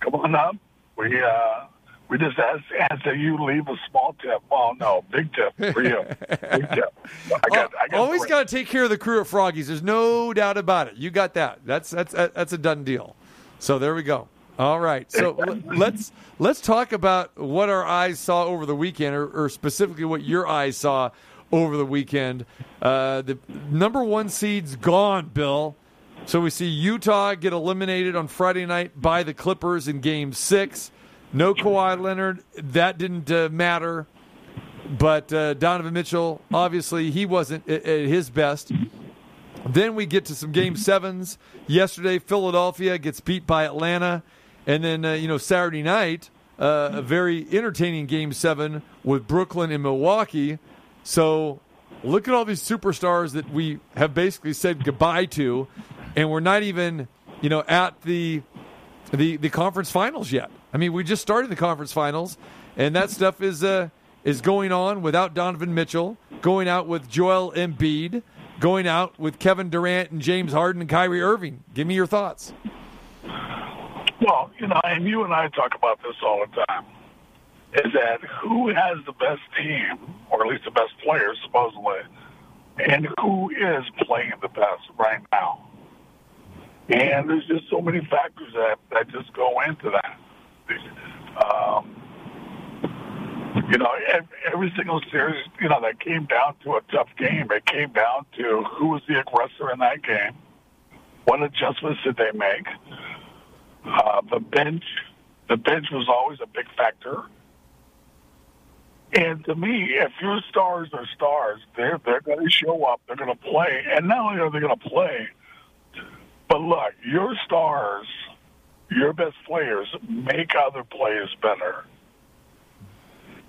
come on up. We uh, We just ask, ask that you leave a small tip. Well, no, big tip for you. big tip. I got, I got
Always got to take care of the crew at Froggies. There's no doubt about it. You got that. That's that's that's a done deal. So there we go. All right. So let's let's talk about what our eyes saw over the weekend, or, or specifically what your eyes saw over the weekend. Uh, the number one seed's gone, Bill. So we see Utah get eliminated on Friday night by the Clippers in Game Six. No Kawhi Leonard. That didn't uh, matter. But uh, Donovan Mitchell, obviously, he wasn't at, at his best. Then we get to some game sevens. Yesterday, Philadelphia gets beat by Atlanta. And then, uh, you know, Saturday night, uh, a very entertaining game seven with Brooklyn and Milwaukee. So look at all these superstars that we have basically said goodbye to. And we're not even, you know, at the, the, the conference finals yet. I mean, we just started the conference finals, and that stuff is, uh, is going on without Donovan Mitchell, going out with Joel Embiid going out with Kevin Durant and James Harden and Kyrie Irving. Give me your thoughts.
Well, you know, and you and I talk about this all the time. Is that who has the best team, or at least the best players, supposedly, and who is playing the best right now? And there's just so many factors that that just go into that. Um, you know, every single series, you know, that came down to a tough game. It came down to who was the aggressor in that game, what adjustments did they make. Uh, the bench, the bench was always a big factor. And to me, if your stars are stars, they're they're going to show up. They're going to play, and not only are they going to play, but look, your stars, your best players make other players better.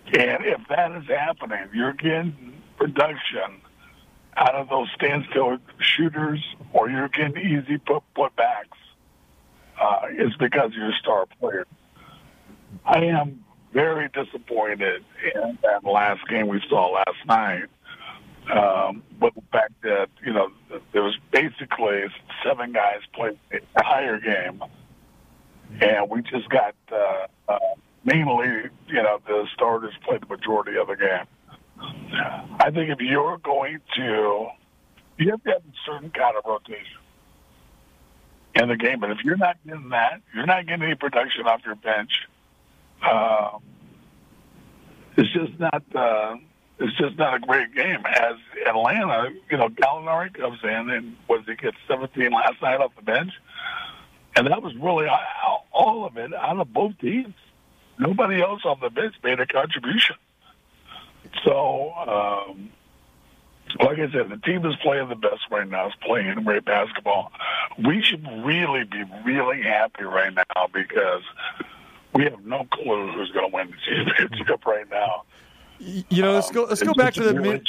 And if that is happening, you're getting production out of those standstill shooters, or you're getting easy put putbacks. Uh, it's because you're a star player. I am very disappointed in that last game we saw last night. Um, but the fact that you know there was basically seven guys played the entire game, and we just got uh, uh, mainly you know the starters played the majority of the game. I think if you're going to, you have to have a certain kind of rotation in the game. But if you're not getting that, you're not getting any production off your bench. Um, it's just not. Uh, it's just not a great game. As Atlanta, you know, Gallinari comes in and was he get 17 last night off the bench, and that was really all- all of it out of both teams. Nobody else on the bench made a contribution. So, um, like I said, the team is playing the best right now. Is playing great basketball. We should really be really happy right now because we have no clue who's going to win the championship right now.
You know, let's go. Let's
Um,
go back to the minute.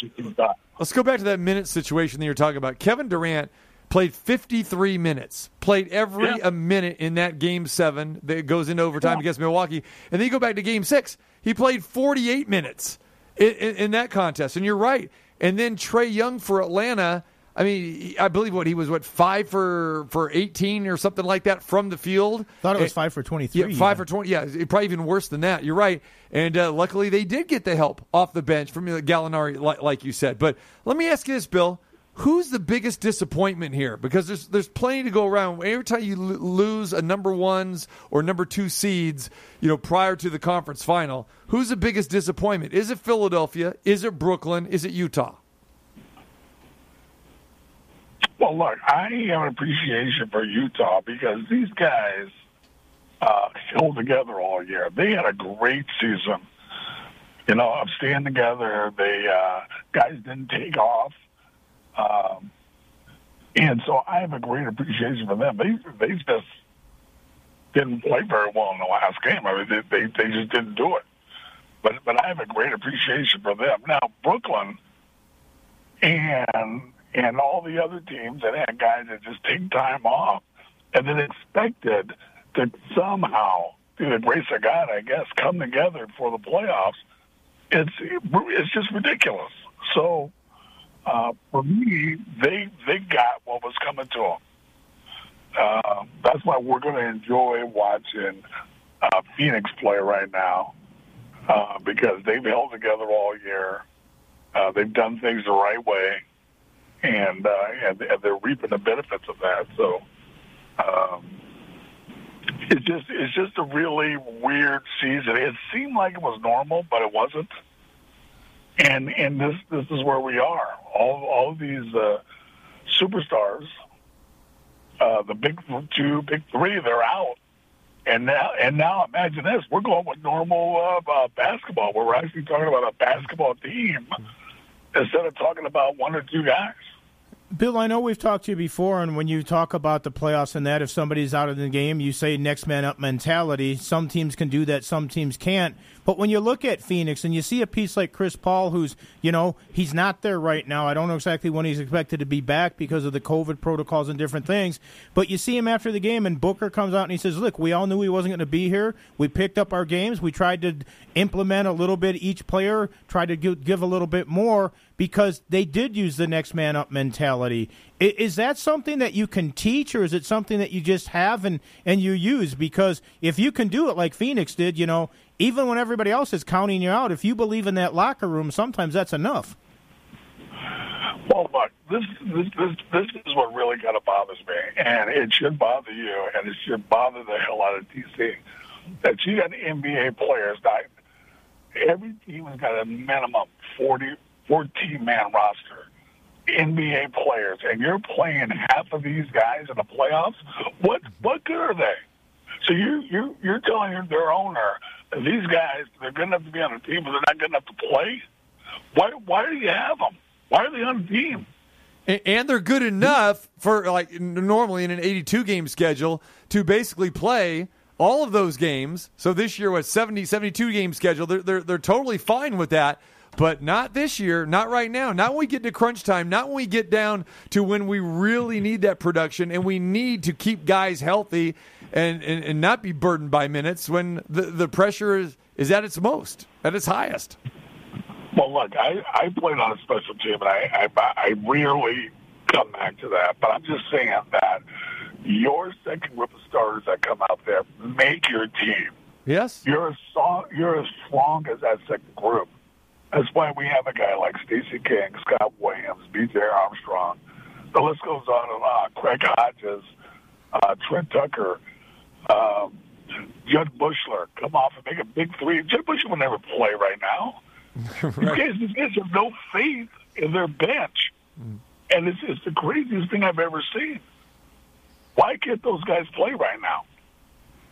Let's go back to that minute situation that you're talking about. Kevin Durant played 53 minutes, played every
Yeah.
a minute in that game seven that goes into overtime against Milwaukee, and then you go back to game six. He played 48 minutes in, in, in that contest, and you're right. And then Trae Young for Atlanta. I mean, I believe what he was what five for for 18 or something like that from the field.
Thought it was five for 23.
yeah, five for twenty. Yeah, probably even worse than that. You're right. And uh, luckily, they did get the help off the bench from uh, Gallinari, like, like you said. But let me ask you this, Bill: Who's the biggest disappointment here? Because there's there's plenty to go around. Every time you lo- lose a number ones or number two seeds, you know, prior to the conference final, who's the biggest disappointment? Is it Philadelphia? Is it Brooklyn? Is it Utah?
Well, look, I have an appreciation for Utah because these guys uh, held together all year. They had a great season. You know, of staying together. They uh, guys didn't take off, um, and so I have a great appreciation for them. They they just didn't play very well in the last game. I mean, they they, they just didn't do it. But but I have a great appreciation for them. Now Brooklyn and and all the other teams that had guys that just take time off and then expected to somehow, through the grace of God, I guess, come together for the playoffs. It's it's just ridiculous. So uh, for me, they they got what was coming to them. Uh, that's why we're going to enjoy watching uh, Phoenix play right now. uh, because they've held together all year. Uh, they've done things the right way, and, uh, and and they're reaping the benefits of that. So um, it's just it's just a really weird season. It seemed like it was normal, but it wasn't. And and this this is where we are. All all these uh, superstars, uh, the big two, big three, they're out. And now, and now, imagine this: we're going with normal uh, uh, basketball. We're actually talking about a basketball team instead of talking about one or two guys.
Bill, I know we've talked to you before, and when you talk about the playoffs and that, if somebody's out of the game, you say next man up mentality. Some teams can do that, some teams can't. But when you look at Phoenix and you see a piece like Chris Paul, who's, you know, he's not there right now. I don't know exactly when he's expected to be back because of the COVID protocols and different things. But you see him after the game, and Booker comes out and he says, Look, we all knew he wasn't going to be here. We picked up our games. We tried to implement a little bit each player, tried to give, a little bit more because they did use the next man up mentality. Is that something that you can teach, or is it something that you just have and, and you use? Because if you can do it like Phoenix did, you know, even when everybody else is counting you out, if you believe in that locker room, sometimes that's enough.
Well, look, this this this this is what really kind of bothers me, and it should bother you, and it should bother the hell out of DC. That you got NBA players that every team has got a minimum 40, 14 man roster. NBA players, and you're playing half of these guys in the playoffs. What what good are they? So you you you're telling their owner these guys they're good enough to be on a team, but they're not good enough to play. Why why do you have them? Why are they on the team?
And- they're good enough for like normally in an 82 game schedule to basically play all of those games. So this year was 70 72 game schedule. They're they're they're totally fine with that. But not this year, not right now. Not when we get to crunch time, not when we get down to when we really need that production and we need to keep guys healthy and, and, and not be burdened by minutes when the, the pressure is, is at its most, at its highest.
Well, look, I I played on a special team, and I I, I rarely come back to that. But I'm just saying that your second group of starters that come out there make your team.
Yes.
You're as strong, you're as strong as that second group. That's why we have a guy like Stacey King, Scott Williams, B.J. Armstrong. The list goes on and on. Craig Hodges, uh, Trent Tucker, um, Jud Buechler come off and make a big three. Jud Buechler will never play right now. These guys, these guys have no faith in their bench, and it's, it's the craziest thing I've ever seen. Why can't those guys play right now?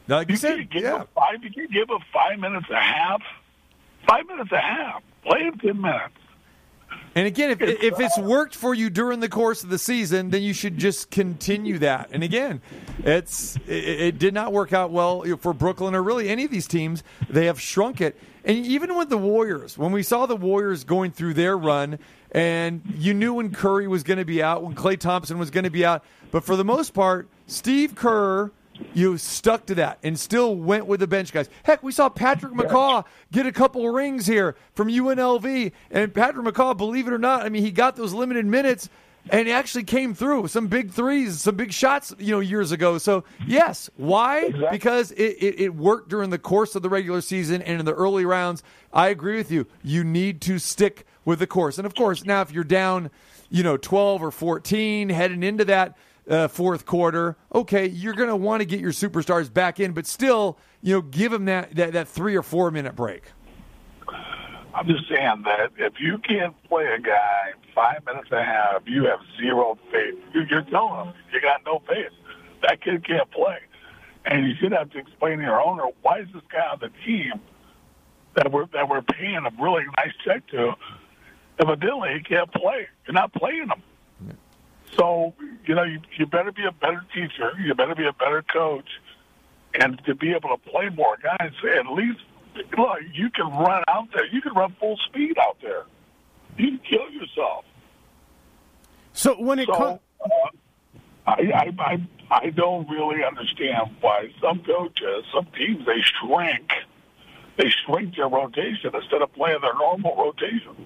Like
you can't give a five. You can give a five minutes a half. Five minutes a half. Play in ten minutes.
And again, if if it's worked for you during the course of the season, then you should just continue that. And again, it's it, it did not work out well for Brooklyn or really any of these teams. They have shrunk it. And even with the Warriors, when we saw the Warriors going through their run, and you knew when Curry was going to be out, when Klay Thompson was going to be out, but for the most part, Steve Kerr you stuck to that and still went with the bench guys. Heck, we saw Patrick McCaw get a couple rings here from UNLV, and Patrick McCaw, believe it or not, I mean he got those limited minutes and he actually came through with some big threes, some big shots, you know, years ago. So yes, why? Because it, it, it worked during the course of the regular season and in the early rounds. I agree with you. You need to stick with the course, and of course, now if you're down, you know, twelve or fourteen heading into that uh, fourth quarter, okay, you're going to want to get your superstars back in, but still, you know, give them that, that, that three or four minute break.
I'm just saying that if you can't play a guy five minutes and a half, you have zero faith. You- You're telling them you got no faith. That kid can't play. And you should have to explain to your owner why is this guy on the team that we're that we're paying a really nice check to. Evidently, he can't play. You're not playing him. So you know you, you better be a better teacher. You better be a better coach, and to be able to play more guys. At least look, you can run out there. You can run full speed out there. You can kill yourself.
So when it
So,
comes,
uh, I, I I I don't really understand why some coaches, some teams, they shrink. They shrink their rotation instead of playing their normal rotation.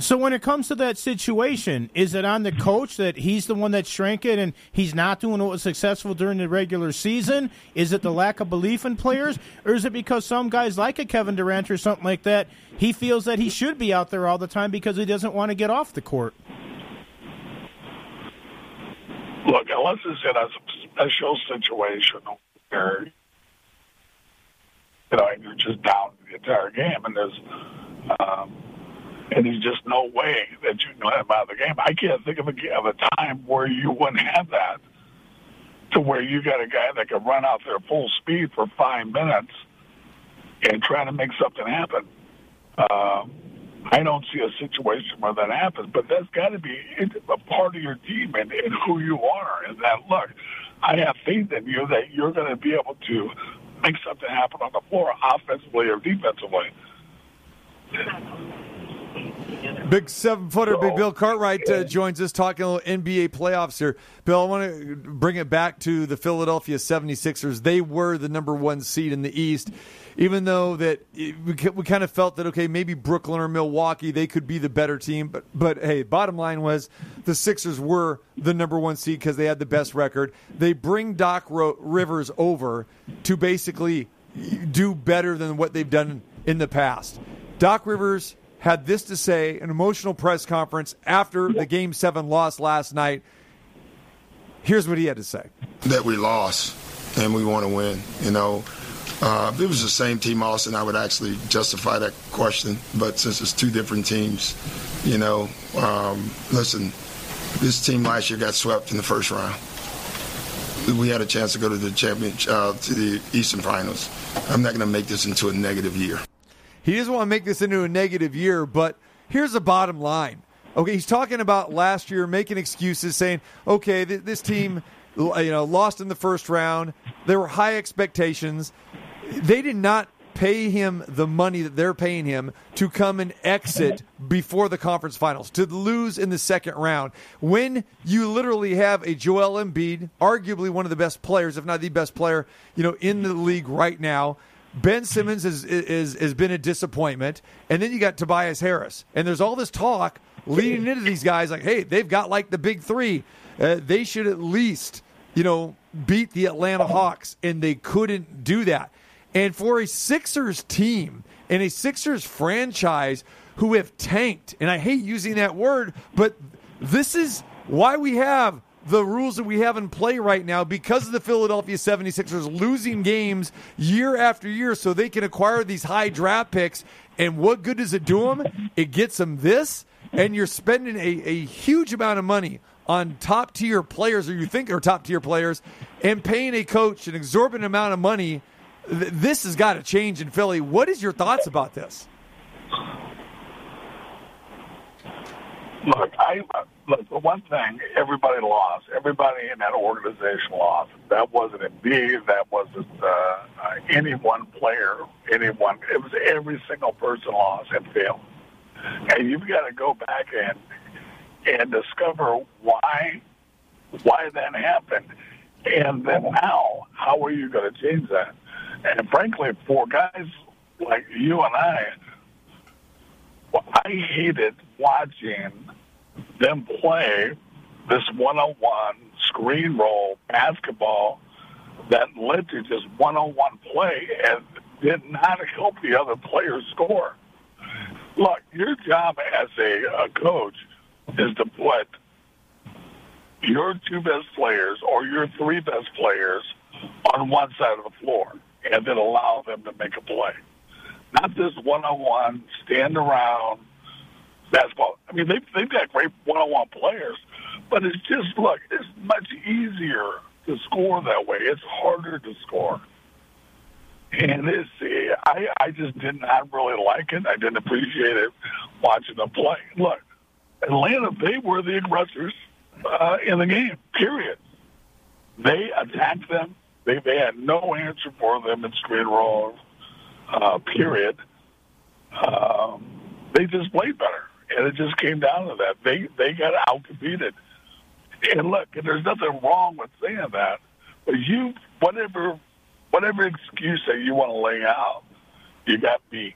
So when it comes to that situation, is it on the coach that he's the one that shrank it and he's not doing what was successful during the regular season? Is it the lack of belief in players, or is it because some guys like a Kevin Durant or something like that, he feels that he should be out there all the time because he doesn't want to get off the court?
Look, unless it's in a special situation where you know you're just down the entire game, and there's um, and there's just no way that you can let him out of the game. I can't think of a, of a time where you wouldn't have that, to where you got a guy that can run out there full speed for five minutes and try to make something happen. Um, I don't see a situation where that happens, but that's got to be a part of your team and, and who you are. And that look, I have faith in you that you're going to be able to make something happen on the floor, offensively or defensively.
Big seven footer, Big Bill Cartwright uh, joins us talking a little NBA playoffs here. Bill, I want to bring it back to the Philadelphia 76ers. They were the number one seed in the East, even though that it, we, we kind of felt that, okay, maybe Brooklyn or Milwaukee, they could be the better team. But, but hey, bottom line was the Sixers were the number one seed because they had the best record. They bring Doc Ro- Rivers over to basically do better than what they've done in the past. Doc Rivers had this to say an emotional press conference after the game seven loss last night. Here's what he had to say.
That we lost and we want to win. You know, uh, if it was the same team Austin, I would actually justify that question. But since it's two different teams, you know, um, listen, this team last year got swept in the first round. We had a chance to go to the champion, uh, to the Eastern Finals. I'm not going to make this into a negative year.
He doesn't want to make this into a negative year, but here's the bottom line. Okay, he's talking about last year, making excuses, saying, "Okay, th- this team, you know, lost in the first round. There were high expectations. They did not pay him the money that they're paying him to come and exit before the conference finals, to lose in the second round. When you literally have a Joel Embiid, arguably one of the best players, if not the best player, you know, in the league right now." Ben Simmons is, is has been a disappointment, and then you got Tobias Harris, and there's all this talk leading into these guys like, hey, they've got like the big three, uh, they should at least you know beat the Atlanta Hawks, and they couldn't do that. And for a Sixers team and a Sixers franchise who have tanked, and I hate using that word, but this is why we have the rules that we have in play right now because of the Philadelphia 76ers losing games year after year so they can acquire these high draft picks. And what good does it do them? It gets them this, and you're spending a, a huge amount of money on top tier players, or you think are top tier players, and paying a coach an exorbitant amount of money. This has got to change in Philly. What is your thoughts about this?
Look, I look for one thing. Everybody lost. Everybody in that organization lost. That wasn't Embiid. That wasn't uh, any one player. Anyone. It was every single person lost and failed. And you've got to go back and and discover why why that happened, and then how how are you going to change that? And frankly, for guys like you and I, I hated watching them play this one-on-one screen roll basketball that led to just one-on-one play and did not help the other players score. Look, your job as a, a coach is to put your two best players or your three best players on one side of the floor and then allow them to make a play. Not this one-on-one stand around basketball. I mean, they've, they've got great one-on-one players, but it's just, look, it's much easier to score that way. It's harder to score. And it's, I, I just did not really like it. I didn't appreciate it watching them play. Look, Atlanta, they were the aggressors uh, in the game, period. They attacked them. They, they had no answer for them in screen rolls, uh, period. Um, they just played better and it just came down to that. They they got outcompeted. And look, and there's nothing wrong with saying that, but you whatever whatever excuse that you want to lay out, you got beat.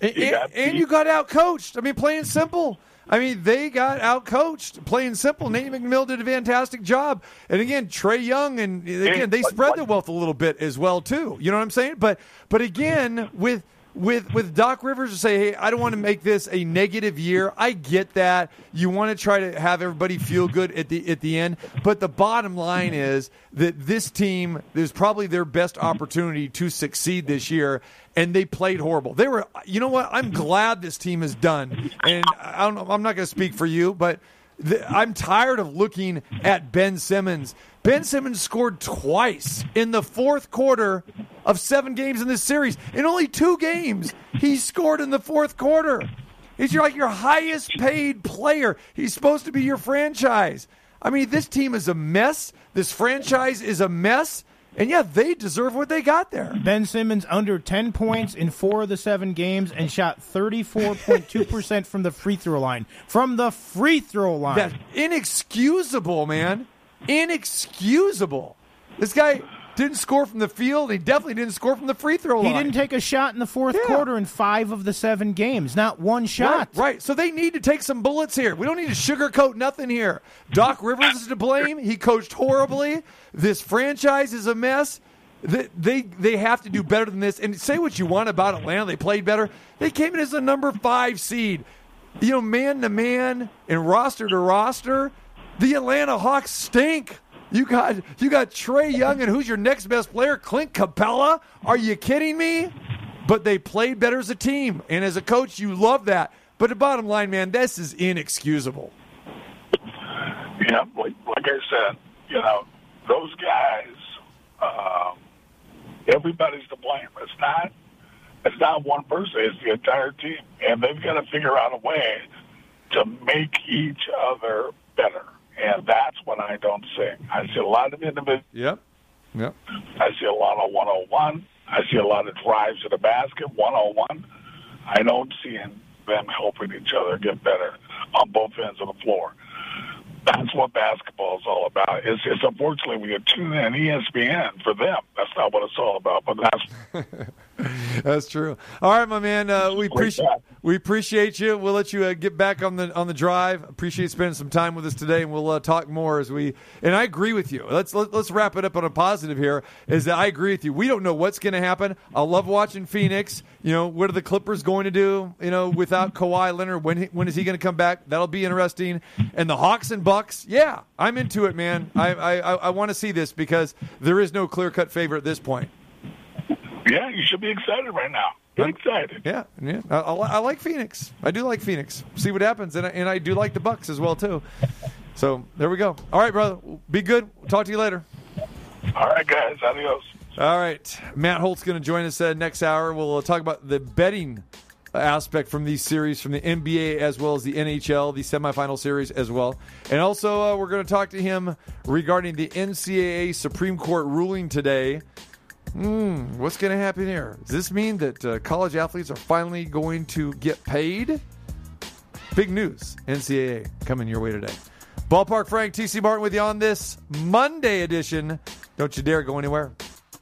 And,
You
and-
got
and you got out coached. I mean, plain simple. I mean, they got out coached. Plain simple. Nate McMill did a fantastic job. And again, Trae Young and again they spread the wealth a little bit as well too. You know what I'm saying? But but again with with with Doc Rivers to say, hey, I don't want to make this a negative year. I get that. You want to try to have everybody feel good at the at the end. But the bottom line is that this team is probably their best opportunity to succeed this year, and they played horrible. They were, you know what? I'm glad this team is done. And I don't, I'm not going to speak for you, but I'm tired of looking at Ben Simmons. Ben Simmons scored twice in the fourth quarter of seven games in this series. In only two games, he scored in the fourth quarter. He's your, like your highest paid player. He's supposed to be your franchise. I mean, this team is a mess. This franchise is a mess. And yeah, they deserve what they got there.
Ben Simmons under 10 points in four of the seven games and shot 34.2% from the free throw line. From the free throw line.
That's inexcusable, man. Inexcusable. This guy didn't score from the field. He definitely didn't score from the free throw line.
he didn't take a shot in the fourth
Yeah.
quarter in five of the seven games. Not one shot.
Right, right. So they need to take some bullets here. We don't need to sugarcoat nothing here. Doc Rivers is to blame. He coached horribly. This franchise is a mess. They, they they have to do better than this. And say what you want about Atlanta, they played better. They came in as a number five seed. You know, man to man and roster to roster, the Atlanta Hawks stink. You got you got Trae Young and who's your next best player? Clint Capela? Are you kidding me? But they played better as a team, and as a coach, you love that. But the bottom line, man, this is inexcusable.
Yeah, like, like I said, you know, those guys, um, everybody's to blame. It's not, it's not one person. It's the entire team, and they've got to figure out a way to make each other better. And that's what I don't see. I see a lot of individuals.
Yep. Yep.
I see a lot of 101. I see a lot of drives to the basket, 101. I don't see them helping each other get better on both ends of the floor. That's what basketball is all about. It's, it's unfortunately when you tune in ESPN for them, that's not what it's all about. But that's
That's true. All right, my man. Uh, we appreciate we appreciate you. We'll let you uh, get back on the on the drive. Appreciate spending some time with us today, and we'll uh, talk more as we. And I agree with you. Let's let, let's wrap it up on a positive here. Is that I agree with you. We don't know what's going to happen. I love watching Phoenix. You know, what are the Clippers going to do? You know, without Kawhi Leonard, when he, when is he going to come back? That'll be interesting. And the Hawks and Bucks. Yeah, I'm into it, man. I I, I, I want to see this because there is no clear cut favorite at this point.
Yeah, you should be excited right now. Get excited.
Yeah, yeah. I, I, I like Phoenix. I do like Phoenix. See what happens, and I, and I do like the Bucks as well too. So there we go. All right, brother. Be good. Talk to you later.
All right, guys. Adios.
All right, Matt Holt's going to join us uh, next hour. We'll uh, talk about the betting aspect from these series, from the NBA as well as the NHL, the semifinal series as well. And also, uh, we're going to talk to him regarding the NCAA Supreme Court ruling today. Hmm, what's going to happen here? Does this mean that uh, college athletes are finally going to get paid? Big news. NCAA coming your way today. Ballpark Frank, TC Martin with you on this Monday edition. Don't you dare go anywhere.